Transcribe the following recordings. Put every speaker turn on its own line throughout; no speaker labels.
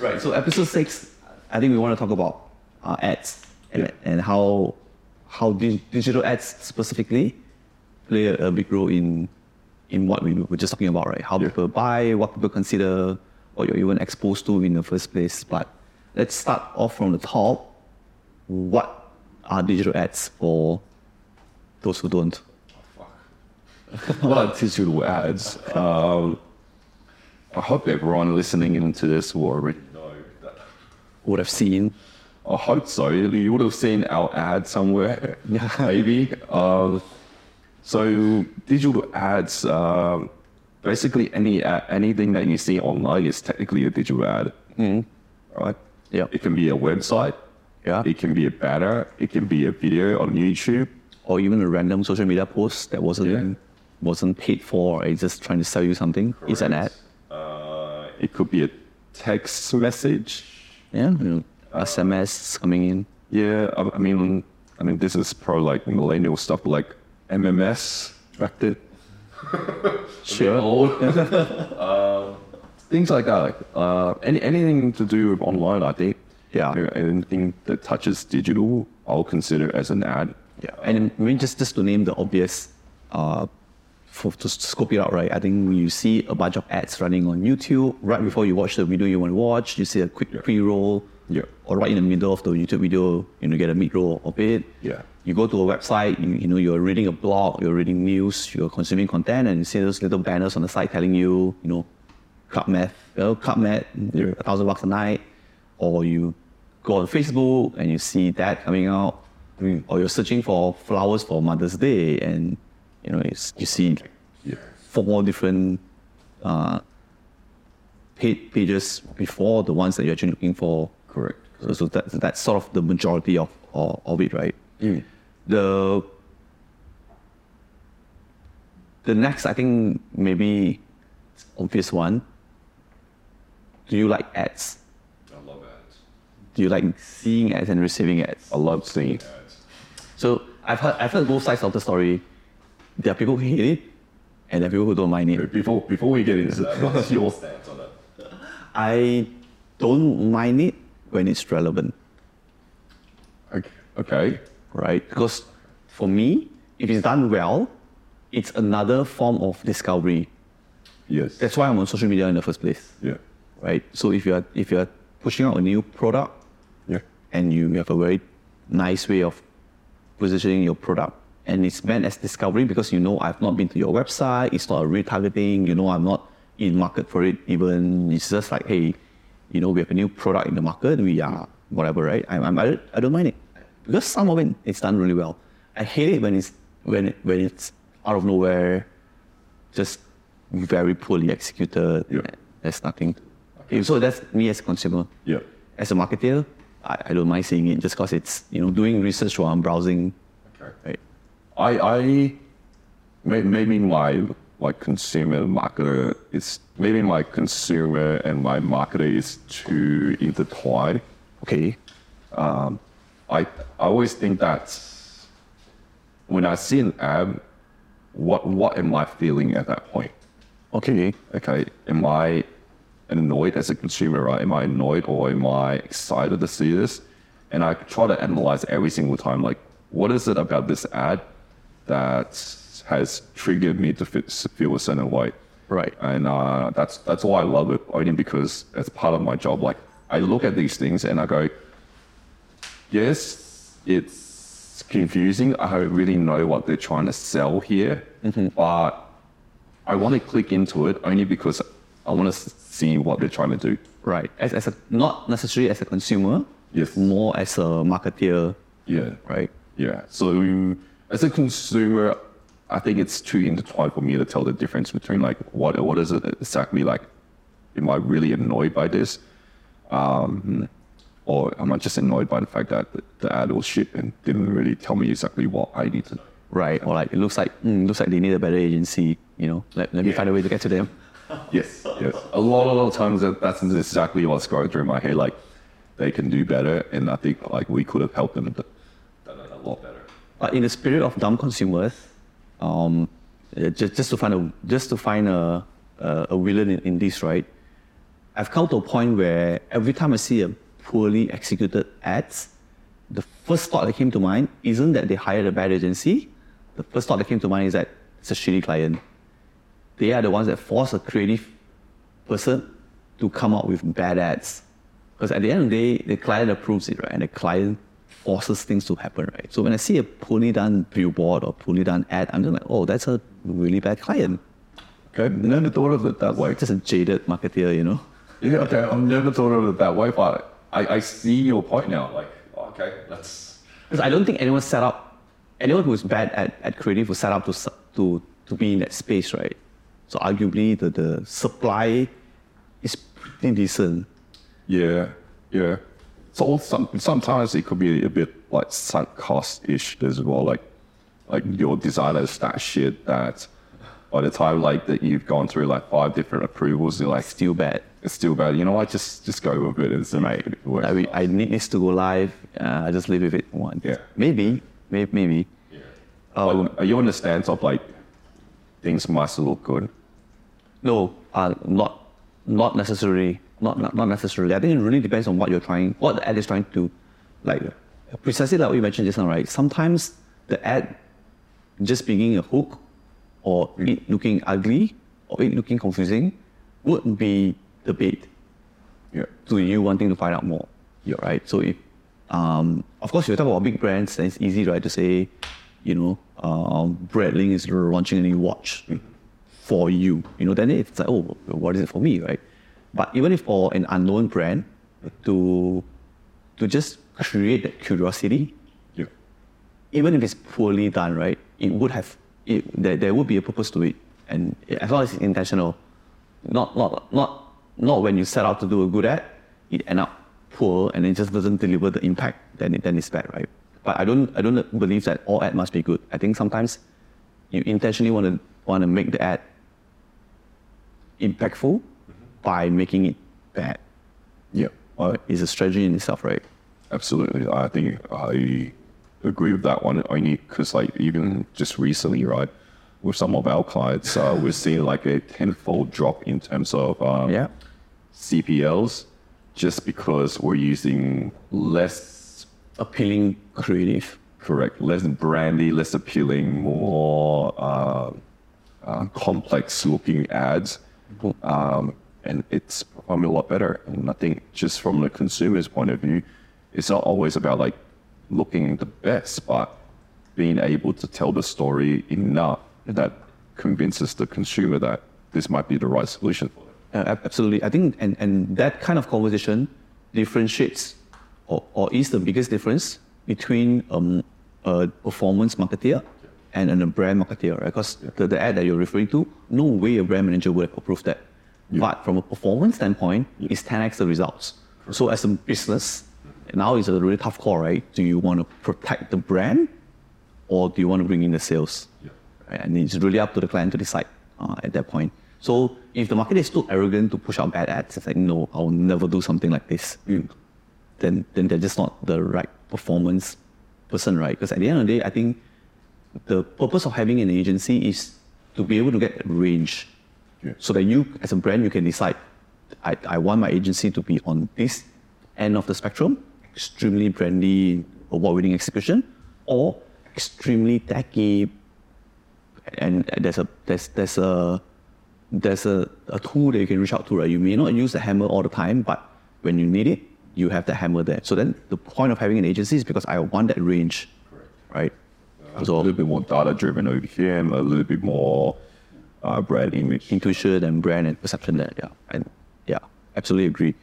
Right. So episode six, I think we want to talk about uh, ads and,
Yeah.
and how how di- digital ads specifically play a, a big role in in what we were just talking about, right? How
Yeah.
people buy, what people consider, what you're even exposed to in the first place. But let's start off from the top. What are digital ads for those who don't?
What are digital ads? Um, I hope everyone listening into this will already know that.
Would have seen.
I hope so. You would have seen our ad somewhere, maybe. Um, so digital ads, um, basically any ad, anything that you see online is technically a digital ad, right?
Yeah.
It can be a website.
Yeah.
It can be a banner. It can be a video on YouTube.
or even a random social media post that wasn't
Yeah.
Wasn't paid for, it's just trying to sell you something. It's an ad.
Uh, it could be a text message.
Yeah, you know, SMS coming in.
Yeah, I, I mean, I mean, this is probably like millennial stuff, like MMS then.
Sure.
Uh, Things like that. Uh, any anything to do with online, I think.
Yeah.
Anything that touches digital, I'll consider as an ad.
Yeah, and I mean just just to name the obvious, uh, for to scope it out right. I think you see a bunch of ads running on YouTube right before you watch the video you want to watch. You see a quick pre-roll.
Yeah.
Or right in the middle of the YouTube video, you know, get a mid-roll of it.
Yeah.
You go to a website, you, you know, you're reading a blog, you're reading news, you're consuming content, and you see those little banners on the side telling you, you know, Club Med, you know, Club
Yeah.
a thousand bucks a night, or you go on Facebook and you see that coming out, or you're searching for flowers for Mother's Day, and you know it's, you see
Yeah.
four different uh, paid pages before the ones that you're actually looking for.
Correct.
So, so that, that's sort of the majority of, of, of it, right? The the next, I think maybe obvious one. Do you like ads?
I love ads.
Do you like seeing ads and receiving ads?
I love seeing ads.
So I've heard I've heard both sides of the story. There are people who hate it, and there are people who don't mind it.
Before before we get into that, what's your stance on that?
I don't mind it when it's relevant,
Okay. Okay.
right? Because for me, if it's done well, it's another form of discovery.
Yes.
That's why I'm on social media in the first place,
yeah.
right? So if you're if you're pushing out a new product
Yeah.
and you have a very nice way of positioning your product and it's meant as discovery because you know I've not been to your website, it's not a retargeting, you know I'm not in market for it even. It's just like, hey, you know, we have a new product in the market, we are whatever, right? I'm, I'm, I, don't, I don't mind it. Because some of it it's done really well. I hate it when it's when it, when it's out of nowhere, just very poorly executed.
Yeah.
There's nothing. Okay. So that's me as a consumer
Yeah.
as a marketer, I, I don't mind seeing it just because it's you know doing research while I'm browsing.
Okay.
Right.
I I may- maybe my like consumer marketer is maybe my consumer and my marketer is too intertwined.
Okay.
Um, I I always think that when I see an ad, what what am I feeling at that point?
Okay.
Okay, am I annoyed as a consumer, right? Am I annoyed or am I excited to see this? And I try to analyze every single time, like, what is it about this ad that has triggered me to feel a certain way?
Right.
And uh, that's that's why I love it, only because it's part of my job. Like, I look at these things and I go, yes, it's confusing. I don't really know what they're trying to sell here, but I want to click into it only because I want to see what they're trying to do.
Right. As, as a not necessarily as a consumer.
Yes.
More as a marketeer.
Yeah.
Right.
Yeah. So as a consumer, I think it's too intertwined for me to tell the difference between like what what is it exactly like. Am I really annoyed by this, um, or am I just annoyed by the fact that the, ad was shit and didn't really tell me exactly what I need to know?
Right. Or like it looks like mm, looks like they need a better agency. You know. Let, let me find a way to get to them.
Yes, yes. A lot, a lot of times that, that's exactly what's going through my head. Like they can do better, and I think like we could have helped them do a lot better.
But in the spirit of dumb consumers, um, uh, just, just to find a just to find a, uh, a villain in, in this, right? I've come to a point where every time I see a poorly executed ads, the first thought that came to mind isn't that they hired a bad agency. The first thought that came to mind is that it's a shitty client. They are the ones that force a creative person to come up with bad ads. Because at the end of the day, the client approves it, right? And the client forces things to happen, right? So when I see a poorly done billboard or poorly done ad, I'm just like, oh, that's a really bad client.
Okay, never thought of it that way.
Just a jaded marketeer, you know?
Yeah, okay, I've never thought of it that way, but I, I see your point now. Like, okay, that's
Because I don't think anyone set up, anyone who's bad at, at creative was set up to, to, to be in that space, right? So arguably the, the supply is pretty decent.
yeah, yeah. So some, sometimes it could be a bit like sunk cost ish as well. Like, like your designer is that shit that by the time like that you've gone through like five different approvals, you're like,
Still bad.
it's still bad. You know what? Just just go with it and see if it.
I, mean, I need this to go live. Uh, I just live with it once.
Yeah.
Maybe, maybe, maybe. Um,
Like, are you on the stance of like things must look good?
No, uh, not not necessarily. Not, not not necessarily. I think it really depends on what you're trying, what the ad is trying to, like, precisely like what you mentioned just now, right? Sometimes the ad just being a hook, or it looking ugly, or it looking confusing, would be the bait
Yeah.
to you wanting to find out more. Yeah, right. So if, um, of course, you talk about big brands, then it's easy, right, to say, you know, um, Breitling is launching a new watch for you. You know, then it's like, oh, what is it for me, right? But even if for an unknown brand, to to just create that curiosity,
Yeah.
even if it's poorly done, right, it would have it, there, there would be a purpose to it, and as long as it's intentional, not not not not when you set out to do a good ad, it end up poor and it just doesn't deliver the impact, then it, then it's bad, right? But I don't I don't believe that all ad must be good. I think sometimes you intentionally want to want to make the ad impactful by making it bad.
Yeah.
Or is a strategy in itself, right?
Absolutely. I think I agree with that one only because like even just recently, right, with some of our clients, uh, we're seeing like a tenfold drop in terms of um,
Yeah.
CPLs just because we're using less
Appealing creative.
correct, less brandy, less appealing, more uh, uh, complex looking ads. Um, and it's performing a lot better. And I think just from the consumer's point of view, it's not always about like looking the best, but being able to tell the story enough that convinces the consumer that this might be the right solution for them.
Uh, absolutely. I think, and, and that kind of conversation differentiates or, or is the biggest difference between um, a performance marketeer and, and a brand marketeer, right? Because the, the ad that you're referring to, no way a brand manager would have approved But from a performance standpoint, it's 10x the results. So as a business, now it's a really tough call, right? Do you want to protect the brand or do you want to bring in the sales? Right? And it's really up to the client to decide uh, at that point. So if the market is too arrogant to push out bad ads, it's like, no, I'll never do something like this. Then, then they're just not the right performance person, right? Because at the end of the day, I think the purpose of having an agency is to be able to get range
Yeah.
so that you, as a brand, you can decide, I, I want my agency to be on this end of the spectrum, extremely brandy, award-winning execution, or extremely tacky, and there's a there's there's a there's a, a tool that you can reach out to, right? You may not use the hammer all the time, but when you need it, you have the hammer there. So then the point of having an agency is because I want that range, right?
So a little bit more data driven over here and a little bit more uh, brand image.
intuition and brand and perception there. Yeah, and yeah, absolutely agree.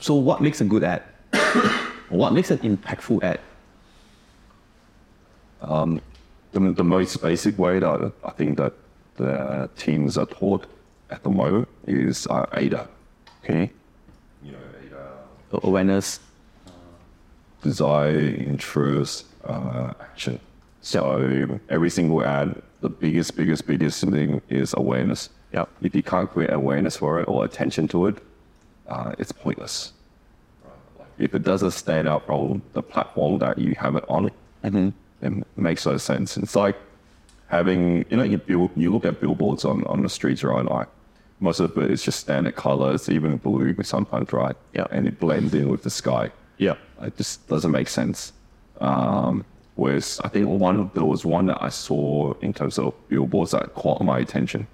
So, what makes a good ad? what makes an impactful ad?
Um, The, the most basic way that I think that the teams are taught at the moment is uh, ADA.
Okay,
You know, ADA.
Awareness.
Desire, interest, uh, action. So every single ad, the biggest, biggest, biggest thing is awareness.
Yep.
If you can't create awareness for it or attention to it, uh, it's pointless. If it doesn't stand out from the platform that you have it on, it makes no sense. It's like having, you know, you, bill, you look at billboards on, on the streets, right? Like most of it is just standard colors, even blue sometimes, right?
Yeah.
And it blends in with the sky.
Yeah.
It just doesn't make sense. Um, whereas I think one there was one that I saw in terms of billboards that caught my attention.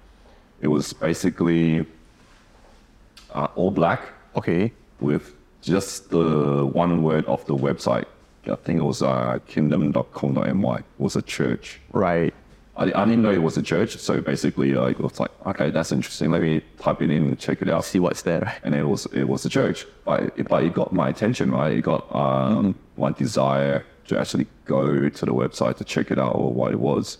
It was basically uh, all black
Okay.
with just the one word of the website. I think it was uh, kingdom.co.my. It was a church.
Right.
I, I didn't know it was a church, so basically uh, it was like, okay, that's interesting. Let me type it in and check it out.
See what's there.
And it was it was a church, but it, but it got my attention, right? It got um, my desire to actually go to the website to check it out or what it was.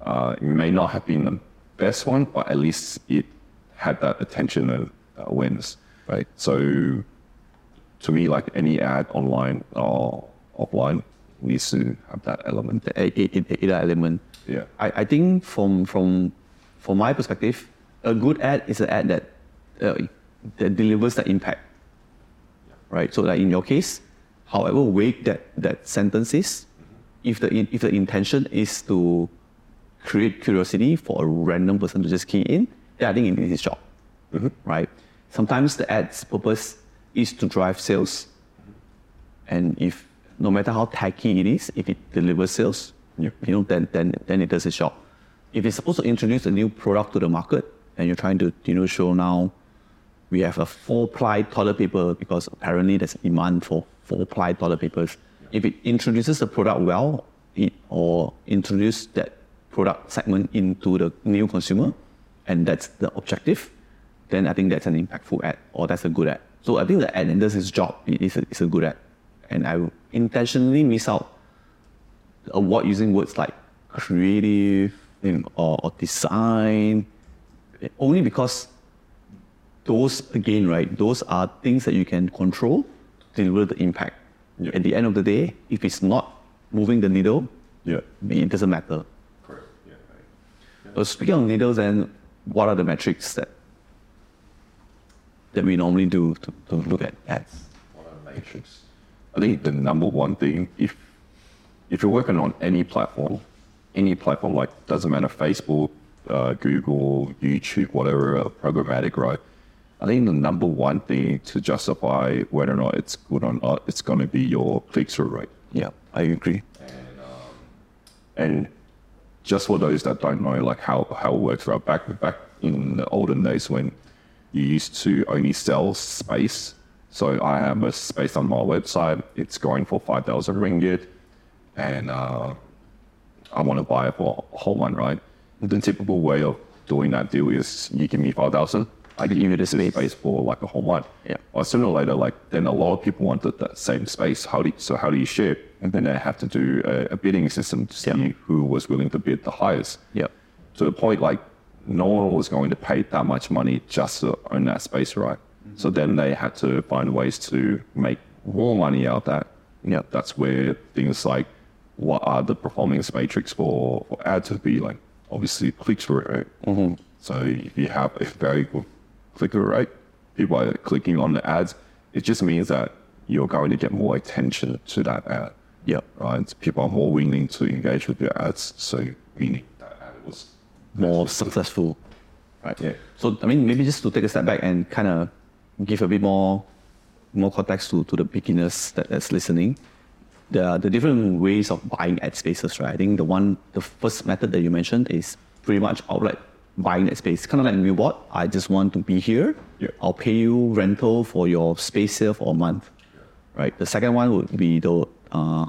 Uh, it may not have been the best one, but at least it had that attention and awareness, right? So to me, like any ad online or offline needs to have that element.
A- element.
Yeah.
I, I think from from from my perspective, a good ad is an ad that uh, that delivers the impact. Right. So like in your case, however vague that that sentence is, if the in, if the intention is to create curiosity for a random person to just key in, then I think it is his job. Mm-hmm. Right. Sometimes the ad's purpose is to drive sales. And if no matter how tacky it is, if it delivers sales,
Yeah.
you know, then then then it does its job. If it's supposed to introduce a new product to the market and you're trying to you know show now we have a four ply toilet paper because apparently there's a demand for four ply toilet papers. If it introduces the product well it, or introduce that product segment into the new consumer and that's the objective, then I think that's an impactful ad or that's a good ad. So I think the ad does its job. It is a, it's a good ad. And I intentionally miss out award using words like creative you know, or, or design only because those again right those are things that you can control deliver the impact
Yeah.
at the end of the day if it's not moving the needle
Yeah.
it doesn't matter
Correct. Yeah.
so speaking of needles then what are the metrics that that we normally do to, to look at ads
What are the matrix? I think the number one thing, if if you're working on any platform, any platform like doesn't matter Facebook, uh, Google, YouTube, whatever, uh, programmatic, right? I think the number one thing to justify whether or not it's good or not, it's going to be your click through rate.
yeah i agree
And just for those that don't know, like how, how it works, right? Back back in the olden days when you used to only sell space. So I have a space on my website. It's going for five thousand ringgit, and uh, I want to buy it for a whole one, right? The typical way of doing that deal is you give me five thousand, I give you the
space.
for like a whole one.
Yeah.
Or sooner or later, like then a lot of people wanted that same space. How do you, so how do you share? And then they have to do a, a bidding system to see
Yeah.
who was willing to bid the highest.
yeah
To the point like no one was going to pay that much money just to own that space, right? So then they had to find ways to make more money out of that.
Yeah.
That's where things like what are the performance matrix for, for ads to be like obviously click through rate. Mm-hmm. So if you have a very good click through rate, people are clicking on the ads, it just means that you're going to get more attention to that ad.
yeah
Right? People are more willing to engage with your ads. So meaning that ad was
more successful. Right.
Yeah.
So I mean, maybe just to take a step back and kind of give a bit more more context to, to the beginners that, that's listening. The the different ways of buying ad spaces, right? I think the one the first method that you mentioned is pretty much outright buying that space. Kind of like billboard. I just want to be here.
Yeah.
I'll pay you rental for your space here for a month. Right. The second one would be the uh,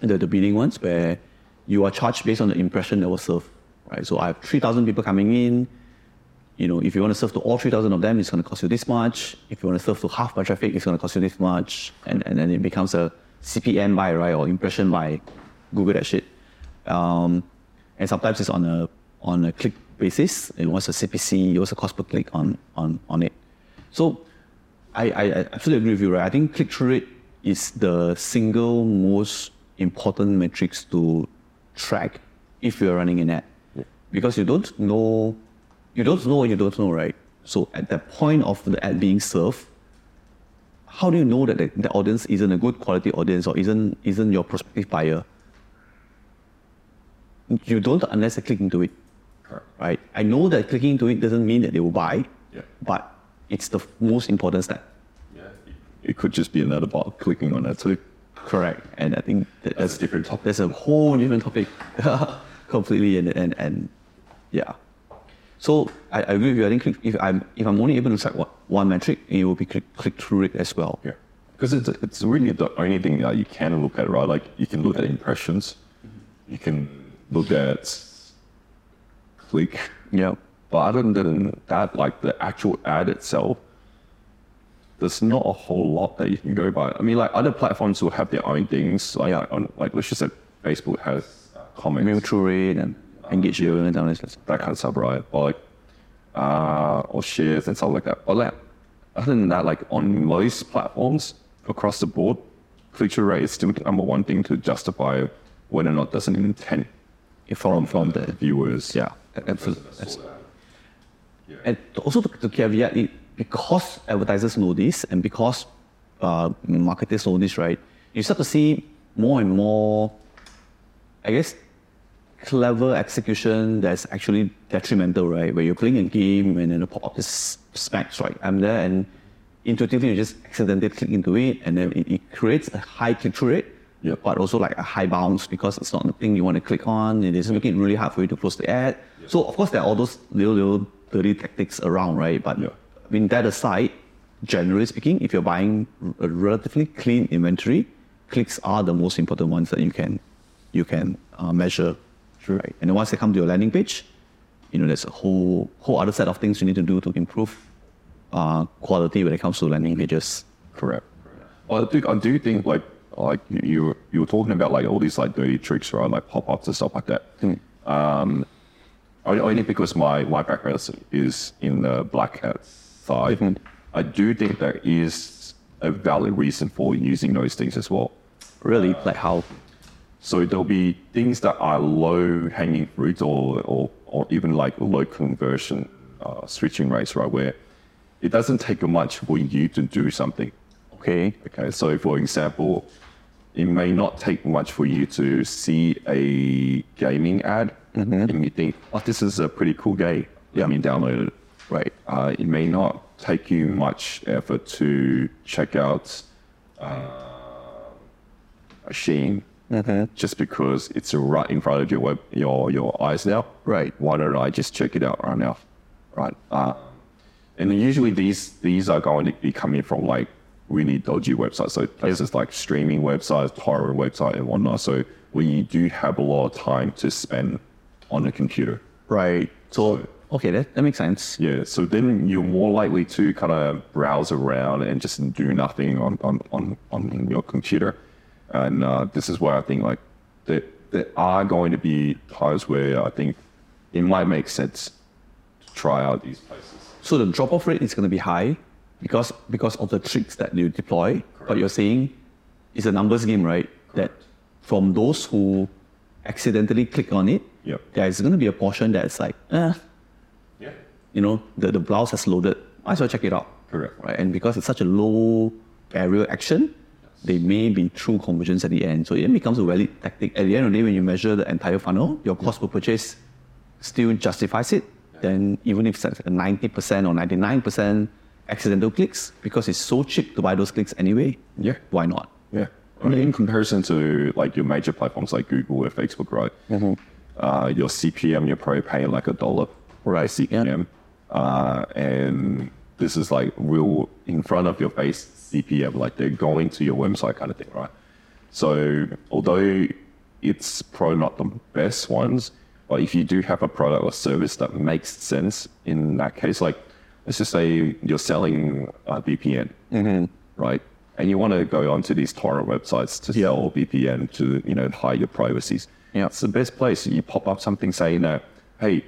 the, the bidding ones where you are charged based on the impression that was served. Right. So I have three thousand people coming in. You know, if you want to serve to all three thousand of them, it's going to cost you this much. If you want to serve to half my traffic, it's going to cost you this much. And and then it becomes a CPM buy, right, or impression buy Google that shit. Um, and sometimes it's on a on a click basis. It was a CPC, it was a cost per click on on on it. So I, I, I absolutely agree with you, right? I think click through rate is the single most important metrics to track if you're running an ad. Because you don't know you don't know what you don't know, right? So at the point of the ad being served, how do you know that the, the audience isn't a good quality audience or isn't isn't your prospective buyer? You don't unless they click into it.
Correct.
right? I know that clicking into it doesn't mean that they will buy,
Yeah.
but it's the most important step.
Yeah. It could just be another bot clicking on that too.
Correct. And I think that
That's a different topic.
That's a whole different topic, completely. And, and and yeah. So I, I agree with you. I think click, if I'm if I'm only able to track one, one metric, it will be click click through rate as well.
Yeah. Because it's, it's really the only thing that you can look at, right? Like you can look at impressions, mm-hmm. you can look at click,
Yeah.
but other than that, like the actual ad itself, there's not a whole lot that you can go by. I mean, like other platforms will have their own things. Like, on, like let's just say Facebook has comments,
through rate and engagement and all this.
that kind of stuff, right? Or like, uh, or shares and stuff like that. But like, other than that, like on most platforms across the board, click-through rate is still the number one thing to justify whether or not there's an intent
From from the
viewers.
yeah. Absolutely. And also to, to caveat it, because advertisers know this and because uh, marketers know this, right? You start to see more and more, I guess, clever execution that's actually detrimental, right? Where you're playing a game and then the pop-up just smacks, right? I'm there and intuitively you just accidentally click into it and then it, it creates a high click-through rate,
Yep.
but also like a high bounce because it's not the thing you want to click on. It is making it really hard for you to close the ad. So of course there are all those little little dirty tactics around, right? But
Yeah.
I mean that aside, generally speaking, if you're buying a relatively clean inventory, clicks are the most important ones that you can you can uh, measure. Right. And then once they come to your landing page, you know there's a whole whole other set of things you need to do to improve uh, quality when it comes to landing pages.
Correct. Well, I do, I do think like like you you were talking about like all these like dirty tricks, right? Like pop ups and stuff like that. Um, only because my my background is, in the black hat side.
Mhm.
I do think there is a valid reason for using those things as well.
Really, like how
So there'll be things that are low hanging fruit or, or, or even like low conversion uh, switching rates, right? Where it doesn't take much for you to do something.
okay,
Okay, so for example, it may not take much for you to see a gaming ad and you think, oh, this is a pretty cool game. Let me download it.
right,
Uh, it may not take you much effort to check out uh, a Shein just because it's right in front of your web, your your eyes now.
Right.
Why don't I just check it out right now? Right. Uh, and usually these these are going to be coming from like really dodgy websites. So places like streaming websites, torrent website, and whatnot. So you do have a lot of time to spend on a computer.
right. So okay, that, that makes sense.
Yeah, so then you're more likely to kind of browse around and just do nothing on, on, on, on your computer. And uh, this is where I think like there, there are going to be times where I think it might make sense to try out these places.
So the drop off rate is going to be high because because of the tricks that you deploy. But you're saying it's a numbers game, right? That from those who accidentally click on it,
Yep.
there's going to be a portion that's like, eh,
Yeah.
you know, the, the browse has loaded. Might as well check it out.
Correct.
Right. And because it's such a low barrier action, they may be true conversions at the end. So it becomes a valid tactic. At the end of the day, when you measure the entire funnel, your cost per purchase still justifies it. Then even if it's like a 90% or 99% accidental clicks, because it's so cheap to buy those clicks anyway,
Yeah.
why not?
Yeah. I mean, in comparison to like your major platforms like Google or Facebook, right? Uh, your CPM, you're probably paying like a dollar
Right,
CPM. Uh, and this is like real in front of your face CPM, like they're going to your website kind of thing, right? So although it's probably not the best ones, but if you do have a product or service that makes sense in that case, like let's just say you're selling a VPN, right? And you want to go onto these torrent websites to sell VPN to you know hide your privacies.
Yeah.
it's the best place. You pop up something saying that, hey,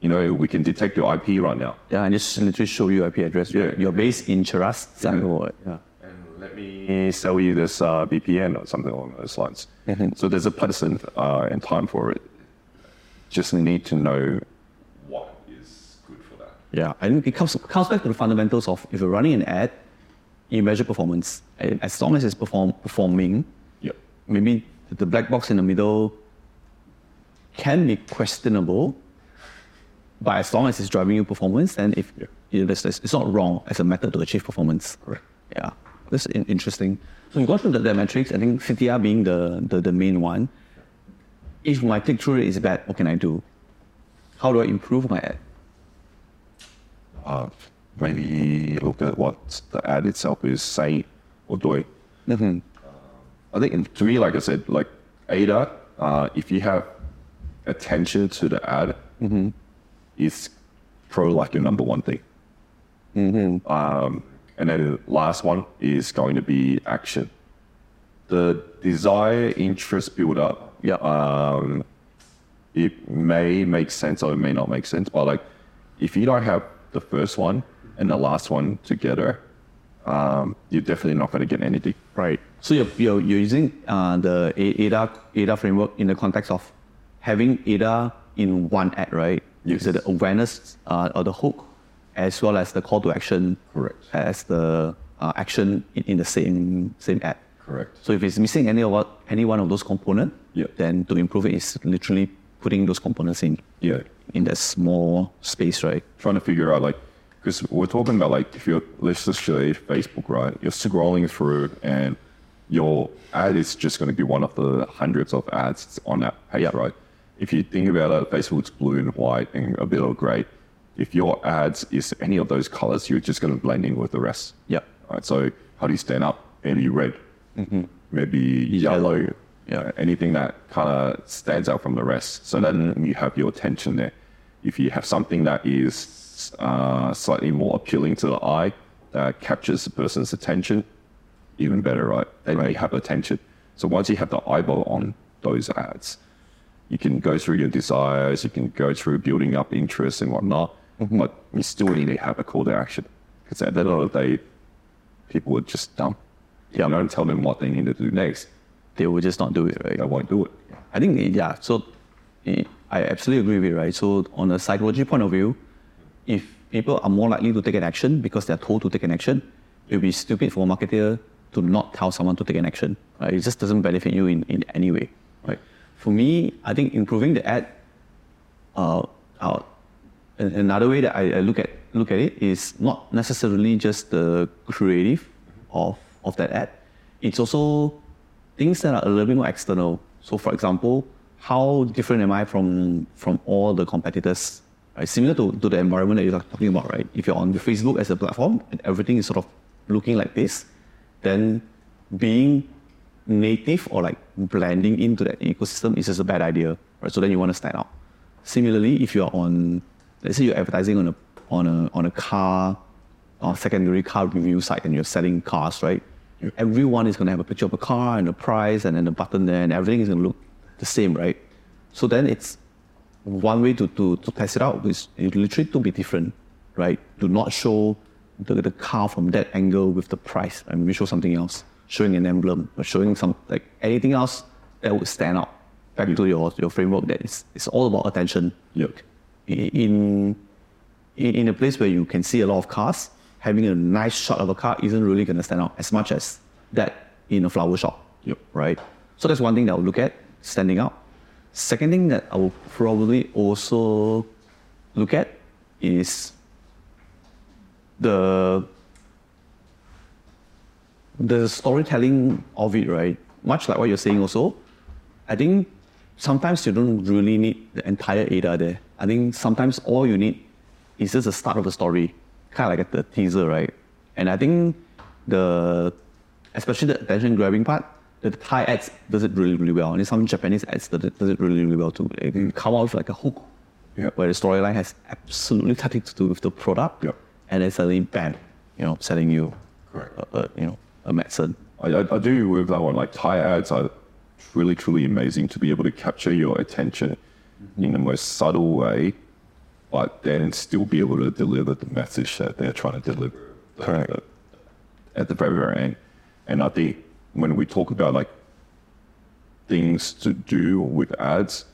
you know, we can detect your IP right now.
Yeah, and just literally show you IP address.
Yeah.
You're based in Cheras, Singapore. Yeah.
and let me sell you this uh, VPN or something along those lines. So there's a precedent uh, and time for it. Just need to know what is good for that.
Yeah, I think it comes comes back to the fundamentals of if you're running an ad, you measure performance. And As long as it's perform, performing,
Yep.
maybe the black box in the middle can be questionable, But as long as it's driving you performance, then if you know, it's not wrong as a method to achieve performance.
Correct.
Yeah, that's in- interesting. So you go through the, the metrics. I think CTR being the, the, the main one. If my click through rate is bad, what can I do? How do I improve my ad?
Uh, maybe look at what the ad itself is saying or doing.
Mm-hmm.
I think to me, like I said, like ADA, uh, if you have attention to the ad, it's probably like your number one thing. Um, and then the last one is going to be action. The desire, interest build up.
Yeah.
Um, it may make sense or it may not make sense, but like if you don't have the first one and the last one together, um, you're definitely not going to get anything.
Right. So you're, you're, using uh, the ADA, ADA framework in the context of having ADA in one ad, right?
Yes.
So the awareness uh, or the hook, as well as the call to action,
Correct.
as the uh, action in, in the same same ad.
Correct.
So if it's missing any of what, any one of those components,
Yeah.
then to improve it is literally putting those components in
Yeah.
In that small space, right?
trying to figure out like because we're talking about like if you're let's just say Facebook, right? You're scrolling through and your ad is just going to be one of the hundreds of ads on that page,
Yeah.
right? If you think about it, Facebook's blue and white and a bit of gray. If your ads is any of those colors, you're just going to blend in with the rest.
Yeah.
Right. So how do you stand up? Maybe red, mm-hmm. maybe
Yellow.
Yellow.
Yeah.
Anything that kind of stands out from the rest. So then you have your attention there. If you have something that is uh, slightly more appealing to the eye, that captures the person's attention, even better, right? Then you have attention. So once you have the eyeball on those ads, you can go through your desires, you can go through building up interest and whatnot, but you still need to have a call to action. Because at the end of the day, people are just dumb.
Yeah.
You don't tell them what they need to do next,
They will just not do it, right?
won't do it.
I think yeah. So eh, I absolutely agree with you, right? So on a psychology point of view, if people are more likely to take an action because they're told to take an action, it would be stupid for a marketer to not tell someone to take an action. Right? It just doesn't benefit you in, in any way. Right? For me, I think improving the ad. Uh, uh, another way that I, I look at look at it is not necessarily just the creative of of that ad. It's also things that are a little bit more external. So, for example, how different am I from from all the competitors? Right? Similar to, to the environment that you're talking about, right? If you're on Facebook as a platform and everything is sort of looking like this, then being native or like blending into that ecosystem is just a bad idea, right? So then you want to stand out. Similarly, if you're on, let's say you're advertising on a on a on a car or secondary car review site and you're selling cars, right? Everyone is going to have a picture of a car and a price and then a button there and everything is going to look the same, right? So then it's one way to, to, to test it out is literally to be different, right? Do not show the, the car from that angle with the price. I mean, we show something else, showing an emblem or showing some like anything else that would stand out. Back to your, your framework that it's, it's all about attention.
Yep.
In, in in a place where you can see a lot of cars, having a nice shot of a car isn't really going to stand out as much as that in a flower shop.
Yep.
Right. So that's one thing that I'll look at standing out. Second thing that I will probably also look at is the the storytelling of it, right? Much like what you're saying also, I think sometimes you don't really need the entire ADA there. I think sometimes all you need is just the start of the story, kind of like the teaser, right? And I think the, especially the attention grabbing part, the Thai ads does it really, really well. And some Japanese ads does it, does it really, really well too. They can come out with like a hook
Yeah.
where the storyline has absolutely nothing to do with the product.
Yeah.
And then suddenly, bam, you know, selling you,
Correct.
a, a, you know, a medicine.
I, I, I do agree with that one. Like Thai ads are truly, truly amazing to be able to capture your attention in the most subtle way, but then still be able to deliver the message that they're trying to deliver.
Correct.
uh, At the very, very end. And I think when we talk about like things to do with ads,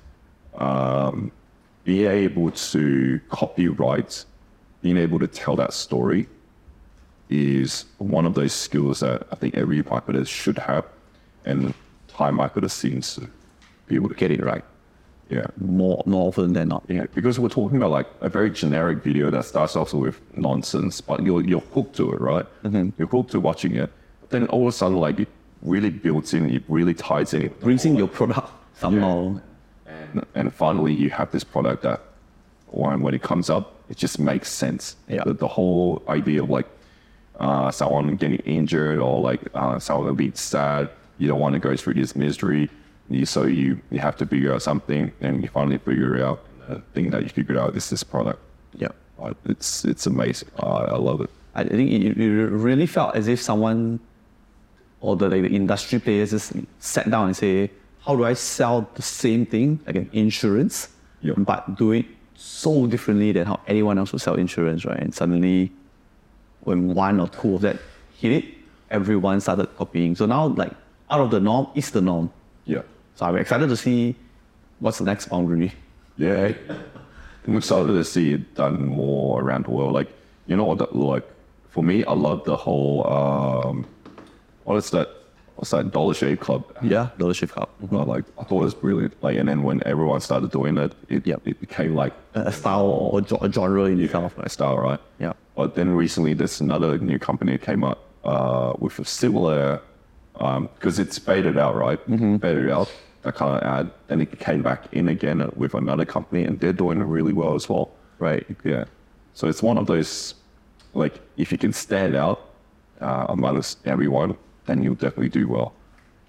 um, being able to copyright, being able to tell that story is one of those skills that I think every marketer should have, and Thai marketer seems to be able to
Get it right.
Yeah.
more more often than not.
Yeah, because we're talking about like a very generic video that starts off with nonsense, but you're you're hooked to it, right? Mm-hmm. You're hooked to watching it. But then all of a sudden, like it really builds in, it really ties in.
Brings in your product somehow.
and, and finally you have this product that when, when it comes up it just makes sense
Yeah.
the, the whole idea of like uh, someone getting injured or like uh, someone being sad you don't want to go through this misery so you, you have to figure out something and you finally figure it out the thing that you figured out is this product
Yeah.
Uh, it's it's amazing I love it
I think it, it really felt as if someone or the, like, the industry players just sat down and say, how do I sell the same thing, like an insurance, but do it so differently than how anyone else would sell insurance, right? And suddenly, when one or two of that hit it, everyone started copying. So now, like, out of the norm is the norm.
yeah
So I'm excited to see what's the next boundary.
Yeah. I'm excited to see it done more around the world. Like, you know what, like, for me, I love the whole, um, what is that? What's that? Dollar Shave Club.
Yeah, Dollar Shave Club.
Uh, like, I thought it was brilliant. Like, and then when everyone started doing it, it,
Yep.
it became like
A style or a gen- a genre in itself.
a style, right?
Yeah.
But then recently, there's another new company that came up uh, with a similar, because it's faded out, right? Faded out, I kind of add. Then it came back in again with another company, and they're doing really well as well.
Right.
Yeah. So it's one of those, like, if you can stand out uh, amongst everyone, then you'll definitely do well.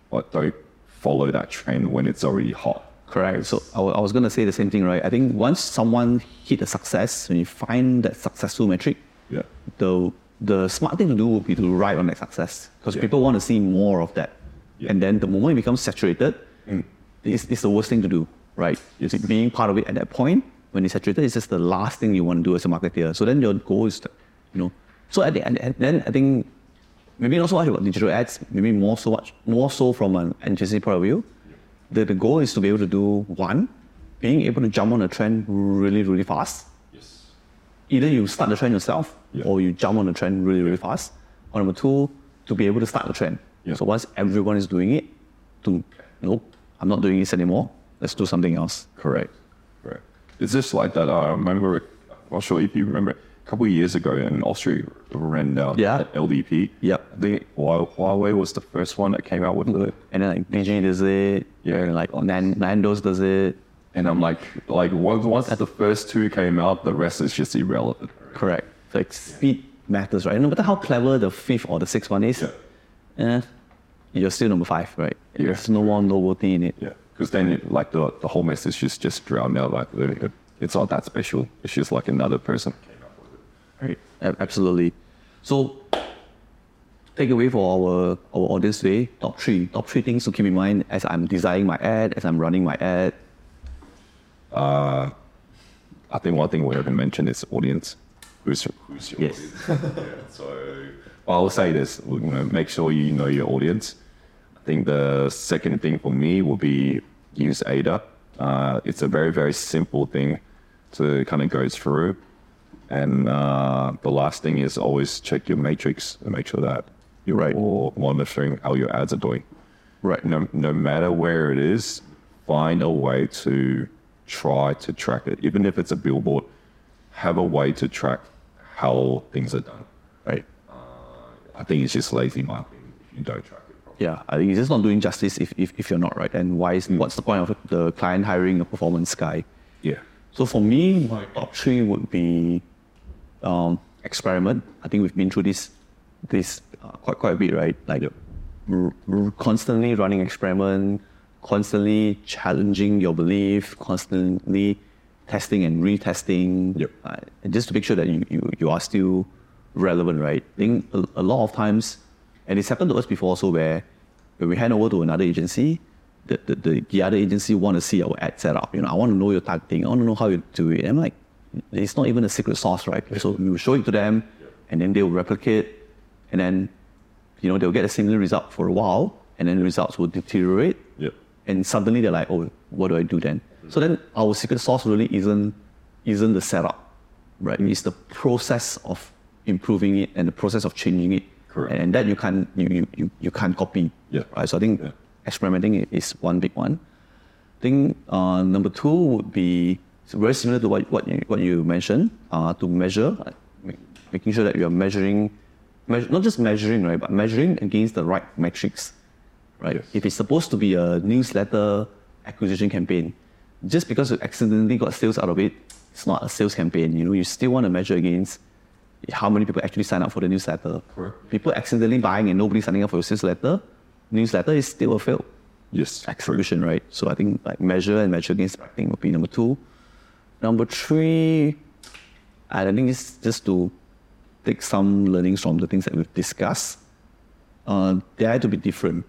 But don't follow that trend when it's already hot.
Correct. So I I was going to say the same thing, right? I think once someone hit a success, when you find that successful metric,
Yeah.
the the smart thing to do would be to ride on that success because
Yeah.
people want to see more of that.
Yeah.
And then the moment it becomes saturated, mm. it's, it's the worst thing to do, right?
Yes.
Being part of it at that point, when it's saturated, it's just the last thing you want to do as a marketer. So then your goal is, to, you know, so at the end, then I think maybe not so much about digital ads, maybe more so much more so from an agency point of view. The, the goal is to be able to do one, being able to jump on a trend really, really fast. Either you start the trend yourself
Yeah.
or you jump on the trend really, really fast. Or number two, to be able to start the trend.
Yeah.
So once everyone is doing it, to nope, I'm not doing this anymore. Let's do something else.
Correct. Correct. It's just like that. Uh, I remember, I'm not sure if you remember, a couple of years ago in Austria, ran down
Yeah.
LDP.
Yep.
I think Huawei was the first one that came out with mm-hmm. it.
And then like Beijing does it.
Yeah.
And like Nan- Nando's does it.
And I'm like, like once, once the first two came out, the rest is just irrelevant.
Correct. Like speed matters, right? No matter how clever the fifth or the sixth one is,
Yeah.
eh, you're still number five, right?
Yeah.
There's no more novelty in it.
Yeah. Because then, it, like, the, the whole message is just drowned out. Like, it's not that special. It's just like another person.
Right. Absolutely. So, take away for our, our audience today, top three. Top three things to keep in mind as I'm designing my ad, as I'm running my ad.
I think one thing we haven't mentioned is audience. Who's, who's your
Yes.
audience? so I'll say this: you know, make sure you know your audience. I think the second thing for me will be use ADA. Uh, it's a very very simple thing to kind of go through. And uh, the last thing is always check your matrix and make sure that you're
Right.
Or monitoring how your ads are doing.
Right.
No, no matter where it is, find a way to try to track it. Even if it's a billboard, have a way to track how things are done.
Right.
I think it's just lazy marketing if you don't track it properly.
Yeah, I think it's just not doing justice if, if, if you're not right. And why is, what's the point of the client hiring a performance guy?
Yeah.
So for me, my top three would be um, experiment. I think we've been through this this uh, quite quite a bit, right? Like r- r- constantly running experiment, constantly challenging your belief, constantly testing and retesting,
Yep.
uh, and just to make sure that you, you, you are still relevant, right? I think a, a lot of times, and it's happened to us before also where when we hand over to another agency, the, the, the, the other agency want to see our ad setup. You know, I want to know your targeting. I want to know how you do it. I'm like, it's not even a secret sauce, right? So we will show it to them, and then they will replicate, and then, you know, they'll get a similar result for a while, and then the results will deteriorate. And suddenly they're like, oh, what do I do then? So then our secret sauce really isn't isn't the setup, right? It's the process of improving it and the process of changing it.
Correct.
And, that you can't you, you, you, you can't copy.
Yeah.
Right. So I think
Yeah.
experimenting is one big one. I think uh, number two would be very similar to what, what, you, what you mentioned uh, to measure, making sure that you are measuring, measure, not just measuring, right, but measuring against the right metrics, right?
Yes.
If it's supposed to be a newsletter acquisition campaign, just because you accidentally got sales out of it, it's not a sales campaign. You know, you still want to measure against how many people actually sign up for the newsletter.
Correct.
People accidentally buying and nobody signing up for your newsletter, newsletter is still a fail
Yes.
exhibition, right? So I think like measure and measure against I think would be number two. Number three, I think it's just to take some learnings from the things that we've discussed. Uh, dare to be different,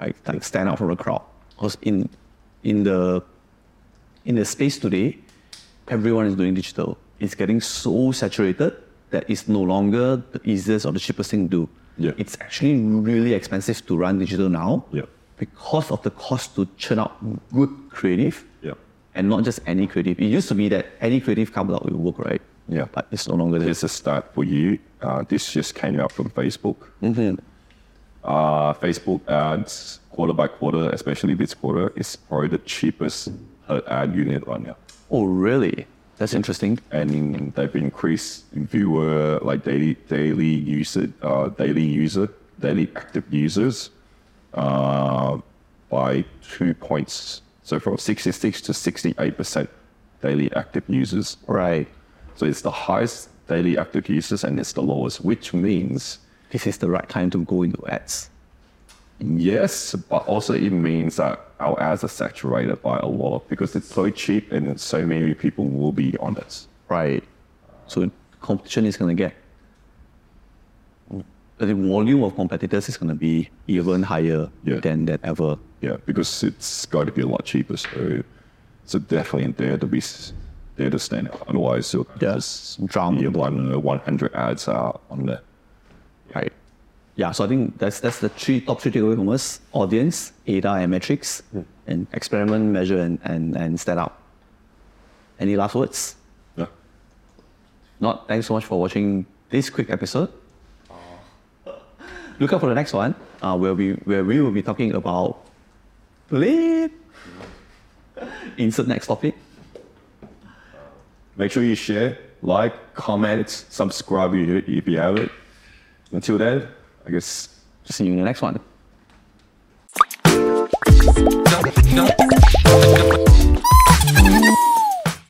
right? Like stand out from the crowd. Because in in the in the space today, everyone is doing digital. It's getting so saturated that it's no longer the easiest or the cheapest thing to do.
Yeah.
It's actually really expensive to run digital now
Yeah.
because of the cost to churn out good creative
Yeah.
and not just any creative. It used to be that any creative comes out will work, right?
Yeah.
But it's no longer there.
Here's a start for you. Uh, this just came out from Facebook.
Mhm.
Uh, Facebook ads quarter by quarter, especially this quarter, is probably the cheapest ad unit right now.
Oh, really? That's interesting.
and they've increased viewer like daily daily user uh, daily user daily active users uh, by two points. So from 66 to 68 percent daily active users.
Right.
So it's the highest daily active users and it's the lowest, which means
This is the right time to go into ads.
yes, but also it means that our ads are saturated by a lot because it's so cheap and so many people will be on it.
Right. So competition is going to get. The volume of competitors is going to be even higher
Yeah.
than that ever.
Yeah, because it's got to be a lot cheaper. So, so definitely there to be there to stand out. Otherwise, you'll
Yeah,
just
drown.
be one 100 ads are on there.
Right. Yeah, so I think that's that's the three top three takeaway from us: audience, ADA, and metrics, and experiment, measure, and, and, and stand out. Any last words?
Yeah.
Not. Thanks so much for watching this quick episode. Look out for the next one, uh, where we where we will be talking about bleep. Insert next topic.
Make sure you share, like, comment, subscribe if you, if you have it. Until then, I guess
See you in the next one.